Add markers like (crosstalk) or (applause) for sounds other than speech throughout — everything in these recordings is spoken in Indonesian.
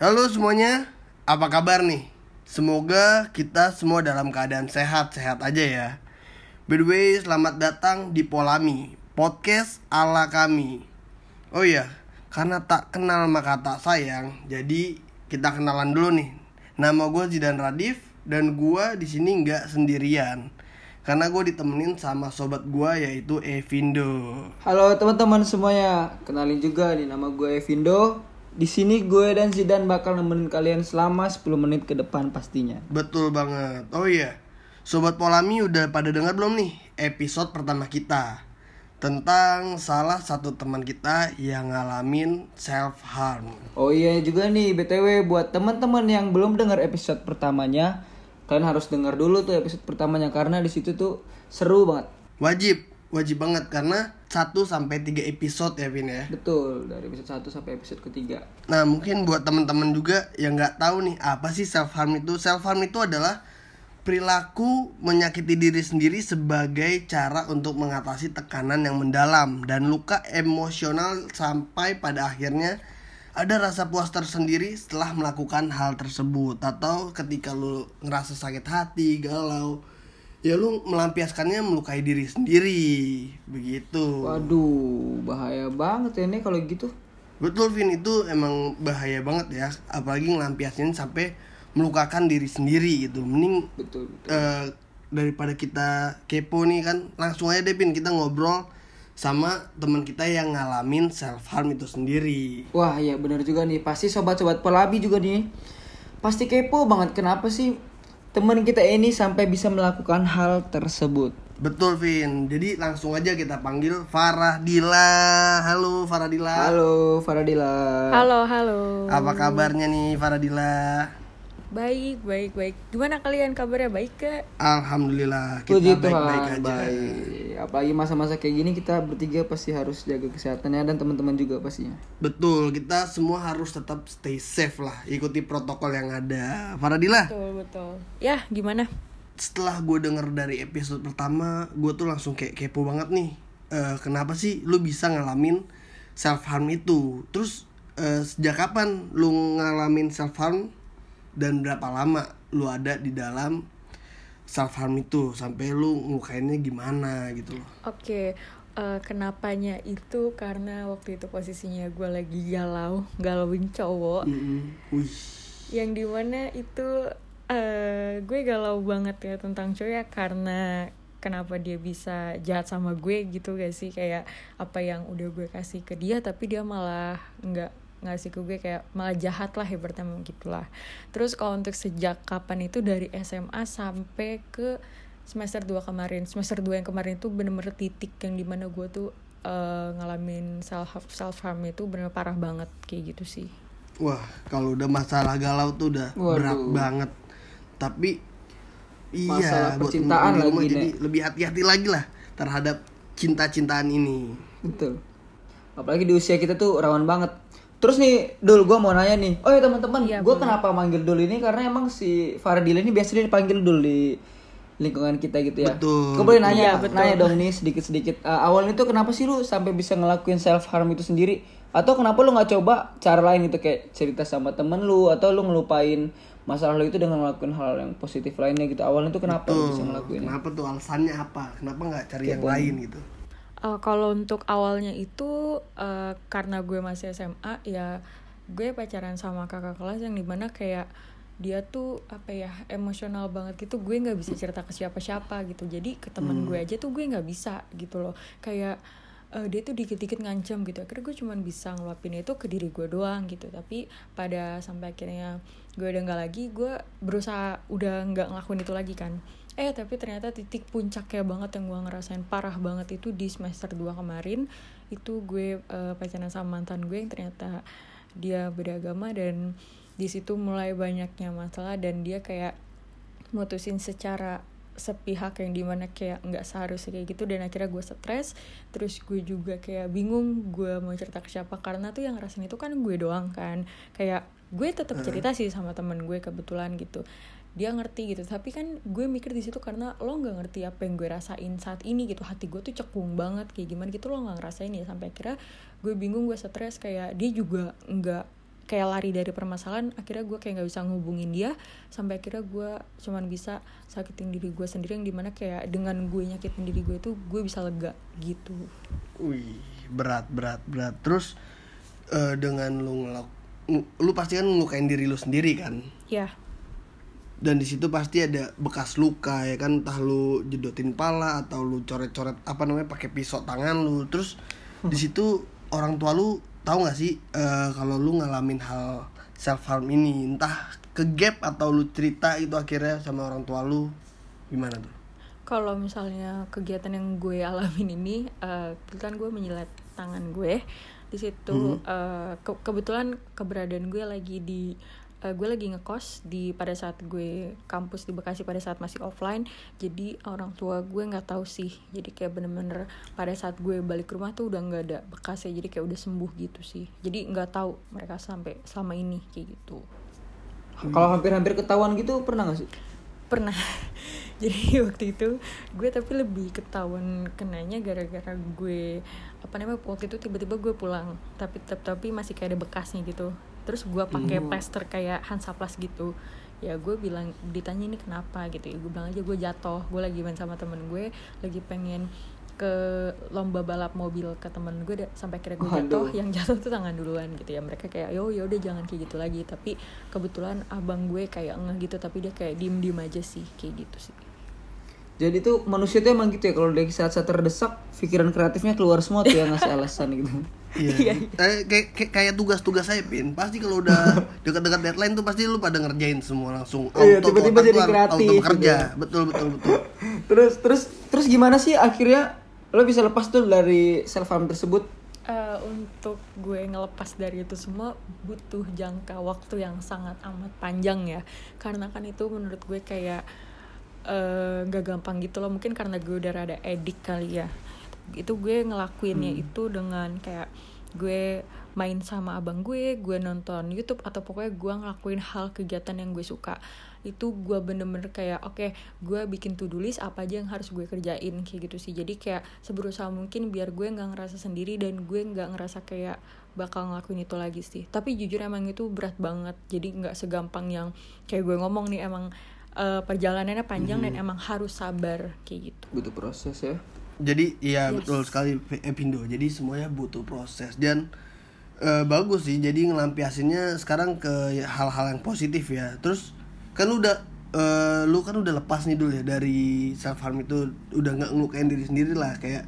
Halo semuanya, apa kabar nih? Semoga kita semua dalam keadaan sehat-sehat aja ya. By the way, selamat datang di Polami, podcast ala kami. Oh iya, karena tak kenal maka tak sayang, jadi kita kenalan dulu nih. Nama gue Zidan Radif dan gue di sini nggak sendirian. Karena gue ditemenin sama sobat gue yaitu Evindo. Halo teman-teman semuanya, kenalin juga nih nama gue Evindo. Di sini gue dan Zidan bakal nemenin kalian selama 10 menit ke depan pastinya. Betul banget. Oh iya, Sobat Polami udah pada dengar belum nih episode pertama kita tentang salah satu teman kita yang ngalamin self harm. Oh iya juga nih BTW buat teman-teman yang belum dengar episode pertamanya, kalian harus dengar dulu tuh episode pertamanya karena di situ tuh seru banget. Wajib, wajib banget karena 1 sampai 3 episode ya Vin ya. Betul, dari episode 1 sampai episode ketiga. Nah, mungkin buat teman-teman juga yang nggak tahu nih apa sih self harm itu? Self harm itu adalah perilaku menyakiti diri sendiri sebagai cara untuk mengatasi tekanan yang mendalam dan luka emosional sampai pada akhirnya ada rasa puas tersendiri setelah melakukan hal tersebut atau ketika lu ngerasa sakit hati, galau, ya lu melampiaskannya melukai diri sendiri begitu. Waduh, bahaya banget ya nih kalau gitu. Betul Vin itu emang bahaya banget ya apalagi ngelampiasin sampai melukakan diri sendiri gitu mending Betul. betul. eh, daripada kita kepo nih kan langsung aja deh Vin kita ngobrol sama teman kita yang ngalamin self harm itu sendiri Wah iya bener juga nih Pasti sobat-sobat pelabi juga nih Pasti kepo banget Kenapa sih teman kita ini sampai bisa melakukan hal tersebut. Betul Vin. Jadi langsung aja kita panggil Farah Dila halo Farah Dila Halo Faradila Halo, halo. apa kabarnya nih Farah Dila Baik, baik, baik. Gimana kalian kabarnya? Baik gak? Alhamdulillah Puji kita baik-baik Tuhan aja baik. Apalagi masa-masa kayak gini kita bertiga pasti harus jaga kesehatannya Dan teman-teman juga pastinya Betul, kita semua harus tetap stay safe lah, ikuti protokol yang ada. Faradila, Betul, betul. Ya, gimana? setelah gue denger dari episode pertama, gue tuh langsung kayak kepo banget nih. Eh, kenapa sih lu bisa ngalamin self harm itu? Terus eh, sejak kapan lu ngalamin self harm dan berapa lama lu ada di dalam self harm itu sampai lu ngukainnya gimana gitu loh. Oke, eh, kenapanya itu karena waktu itu posisinya gue lagi galau, (laughs) galauin cowok. Mm-mm. Wih. Yang di mana itu eh gue galau banget ya tentang cowok ya karena kenapa dia bisa jahat sama gue gitu gak sih kayak apa yang udah gue kasih ke dia tapi dia malah nggak ngasih ke gue kayak malah jahat lah ibaratnya gitulah terus kalau untuk sejak kapan itu dari SMA sampai ke semester 2 kemarin semester 2 yang kemarin itu bener-bener titik yang di mana gue tuh eh, ngalamin self self harm itu bener parah banget kayak gitu sih Wah, kalau udah masalah galau tuh udah Waduh. berat banget. Tapi iya, Masalah buat percintaan temen-temen di rumah lagi, jadi lebih hati-hati lagi lah terhadap cinta-cintaan ini. Betul Apalagi di usia kita tuh rawan banget Terus nih Dul gue mau nanya nih. Oh ya teman-teman Iya, Gue kenapa manggil Dul ini? Karena emang si Faradila ini biasanya dipanggil Dul di lingkungan kita gitu ya. Betul, Gue boleh betul. nanya Iya, betul. Nanya dong nih sedikit-sedikit. Eh, Awalnya tuh kenapa sih lu sampai bisa ngelakuin self harm itu sendiri? Atau kenapa lu nggak coba cara lain gitu Kayak cerita sama temen lu? Atau lu ngelupain masalah lu itu dengan ngelakuin hal yang positif lainnya gitu? Awalnya tuh kenapa lu bisa ngelakuinnya? Kenapa tuh alasannya apa? Kenapa nggak cari yang lain gitu? Uh, kalau untuk awalnya itu uh, karena gue masih SMA ya gue pacaran sama kakak kelas yang di mana kayak dia tuh apa ya emosional banget gitu. Gue nggak bisa cerita ke siapa-siapa gitu. Jadi ke temen gue aja tuh gue nggak bisa gitu loh. Kayak uh, dia tuh dikit-dikit ngancam gitu. Akhirnya gue cuman bisa ngeluapin itu ke diri gue doang gitu. Tapi pada sampai akhirnya gue udah nggak lagi gue berusaha udah nggak ngelakuin itu lagi kan eh tapi ternyata titik puncaknya banget yang gue ngerasain parah banget itu di semester 2 kemarin. Itu gue eh, pacaran sama mantan gue yang ternyata dia beragama dan di situ mulai banyaknya masalah dan dia kayak mutusin secara sepihak yang di mana kayak nggak seharusnya kayak gitu dan akhirnya gue stres. Terus gue juga kayak bingung gue mau cerita ke siapa. Karena tuh yang ngerasain itu kan gue doang kan. Kayak gue tetap cerita sih sama temen gue kebetulan gitu. Dia ngerti gitu. Tapi kan gue mikir di situ karena lo nggak ngerti apa yang gue rasain saat ini gitu. Hati gue tuh cekung banget kayak gimana gitu lo nggak ngerasain ya. Sampai akhirnya gue bingung gue stres kayak dia juga nggak kayak lari dari permasalahan. Akhirnya gue kayak nggak bisa ngehubungin dia. Sampai akhirnya gue cuman bisa sakitin diri gue sendiri yang di mana kayak dengan gue nyakitin diri gue itu gue bisa lega gitu. Wih, berat berat berat. Terus eh, dengan lu ngelak lu pasti kan ngelukain diri lu sendiri kan? ya Dan di situ pasti ada bekas luka ya kan, entah lu jedotin pala atau lu coret-coret apa namanya pakai pisau tangan lu. Terus di situ orang tua lu tahu nggak sih eh, kalau lu ngalamin hal self harm ini, entah ke gap atau lu cerita itu akhirnya sama orang tua lu gimana tuh? kalau misalnya kegiatan yang gue alamin ini eh, kebetulan gue menjilat tangan gue di situ eh, ke- kebetulan keberadaan gue lagi di eh, gue lagi ngekos di pada saat gue kampus di Bekasi pada saat masih offline. Jadi orang tua gue nggak tahu sih. Jadi kayak bener-bener pada saat gue balik ke rumah tuh udah nggak ada bekasnya jadi kayak udah sembuh gitu sih. Jadi nggak tahu mereka sampai selama ini kayak gitu. Kalau hampir-hampir ketahuan gitu pernah gak sih? pernah. (laughs) Jadi waktu itu gue tapi lebih ketahuan kenanya gara-gara gue apa namanya waktu itu tiba-tiba gue pulang tapi tapi masih kayak ada bekasnya gitu. Terus gue pakai plester kayak Hansaplast gitu. Ya gue bilang ditanya ini kenapa gitu ya. Gue bilang aja gue jatuh gue lagi main sama temen gue lagi pengen ke lomba balap mobil ke temen gue da- sampai akhirnya gue jatuh. Yang jatuh tuh tangan duluan gitu ya. Mereka kayak yo ya udah jangan kayak gitu lagi. Tapi kebetulan abang gue kayak ngeh gitu tapi dia kayak diem diem aja sih kayak gitu sih Jadi tuh manusia tuh emang gitu ya kalau di saat-saat terdesak pikiran kreatifnya keluar semua tuh ya ngasih (laughs) alasan gitu. Iya. Eh, kayak, kayak, kayak tugas-tugas saya pin. Pasti kalau udah (laughs) dekat-dekat deadline tuh pasti lu pada ngerjain semua langsung. Iya, Auto, tiba-tiba otak jadi kreatif Auto bekerja. gitu. Betul betul betul. (laughs) terus terus terus gimana sih akhirnya lo bisa lepas tuh dari self harm tersebut? Eh, untuk gue ngelepas dari itu semua butuh jangka waktu yang sangat amat panjang ya karena kan itu menurut gue kayak eh, nggak gampang gitu loh. Mungkin karena gue udah rada edik kali ya. Itu gue ngelakuinnya itu dengan kayak gue main sama abang gue, gue nonton YouTube atau pokoknya gue ngelakuin hal kegiatan yang gue suka. Itu gue bener-bener kayak oke gue bikin to do list apa aja yang harus gue kerjain kayak gitu sih. Jadi kayak seberusaha mungkin biar gue nggak ngerasa sendiri dan gue nggak ngerasa kayak bakal ngelakuin itu lagi sih. Tapi jujur emang itu berat banget. Jadi nggak segampang yang kayak gue ngomong nih emang eh, perjalanannya panjang dan emang harus sabar kayak gitu Butuh proses ya. Jadi iya betul sekali eh, Pindo. Jadi semuanya butuh proses dan eh, bagus sih. Jadi ngelampiasinnya sekarang ke hal-hal yang positif ya. Terus kan lu udah eh, lu kan udah lepas nih dulu ya dari self harm itu udah nggak ngelukain diri sendiri lah kayak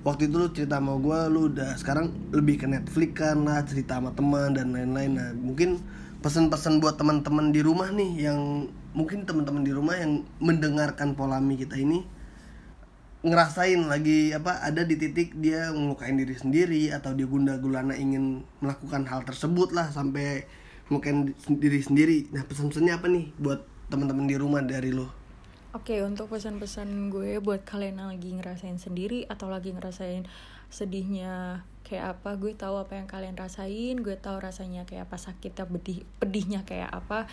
waktu itu lu cerita sama gue lu udah sekarang lebih ke Netflix kan lah cerita sama teman dan lain-lain nah mungkin pesan-pesan buat teman-teman di rumah nih yang mungkin teman-teman di rumah yang mendengarkan polami kita ini ngerasain lagi apa ada di titik dia ngelukain diri sendiri atau dia gunda gulana ingin melakukan hal tersebut lah sampai di- diri sendiri nah pesan-pesannya apa nih buat teman-teman di rumah dari lo Oke, untuk pesan-pesan gue buat kalian yang lagi ngerasain sendiri atau lagi ngerasain sedihnya kayak apa, gue tahu apa yang kalian rasain, gue tahu rasanya kayak apa sakitnya, pedih, pedihnya kayak apa.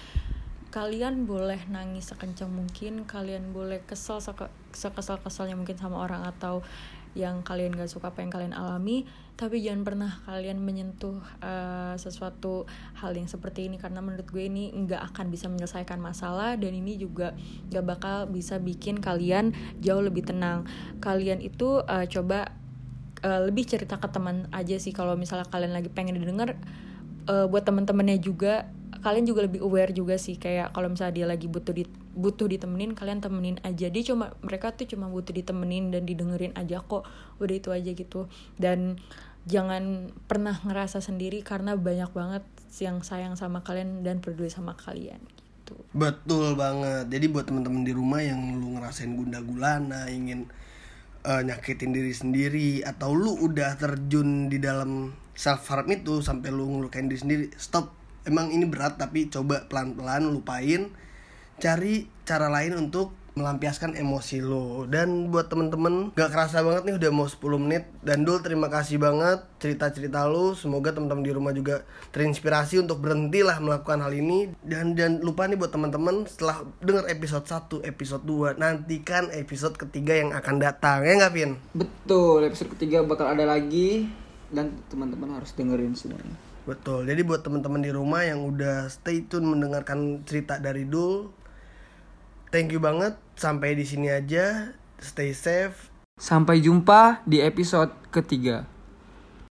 Kalian boleh nangis sekencang mungkin, kalian boleh kesel seke- sekesal-kesalnya mungkin sama orang atau yang kalian gak suka apa yang kalian alami tapi jangan pernah kalian menyentuh eh, sesuatu hal yang seperti ini karena menurut gue ini nggak akan bisa menyelesaikan masalah dan ini juga nggak bakal bisa bikin kalian jauh lebih tenang. Kalian itu eh, coba eh, lebih cerita ke teman aja sih kalau misalnya kalian lagi pengen didengar eh, buat teman-temannya juga kalian juga lebih aware juga sih kayak kalau misalnya dia lagi butuh di butuh ditemenin kalian temenin aja. Dia cuma mereka tuh cuma butuh ditemenin dan didengerin aja kok udah itu aja gitu. Dan jangan pernah ngerasa sendiri karena banyak banget yang sayang sama kalian dan peduli sama kalian gitu. Betul banget. Jadi buat teman-teman di rumah yang lu ngerasain gunda gulana ingin eh, nyakitin diri sendiri atau lu udah terjun di dalam self harm itu sampai lu ngelukain diri sendiri stop emang ini berat tapi coba pelan-pelan lupain. Cari cara lain untuk melampiaskan emosi lo. Dan buat temen-temen gak kerasa banget nih udah mau 10 menit. Dan Dul terima kasih banget cerita-cerita lo. Semoga teman-teman di rumah juga terinspirasi untuk berhenti lah melakukan hal ini. Dan dan lupa nih buat teman-teman setelah denger episode 1 episode 2 nantikan episode ketiga yang akan datang. Ya nggak Pin? Betul, episode ketiga bakal ada lagi. Dan teman-teman harus dengerin semuanya. Betul. Jadi buat teman-teman di rumah yang udah stay tune mendengarkan cerita dari Dul, thank you banget. Sampai di sini aja. Stay safe. Sampai jumpa di episode ketiga.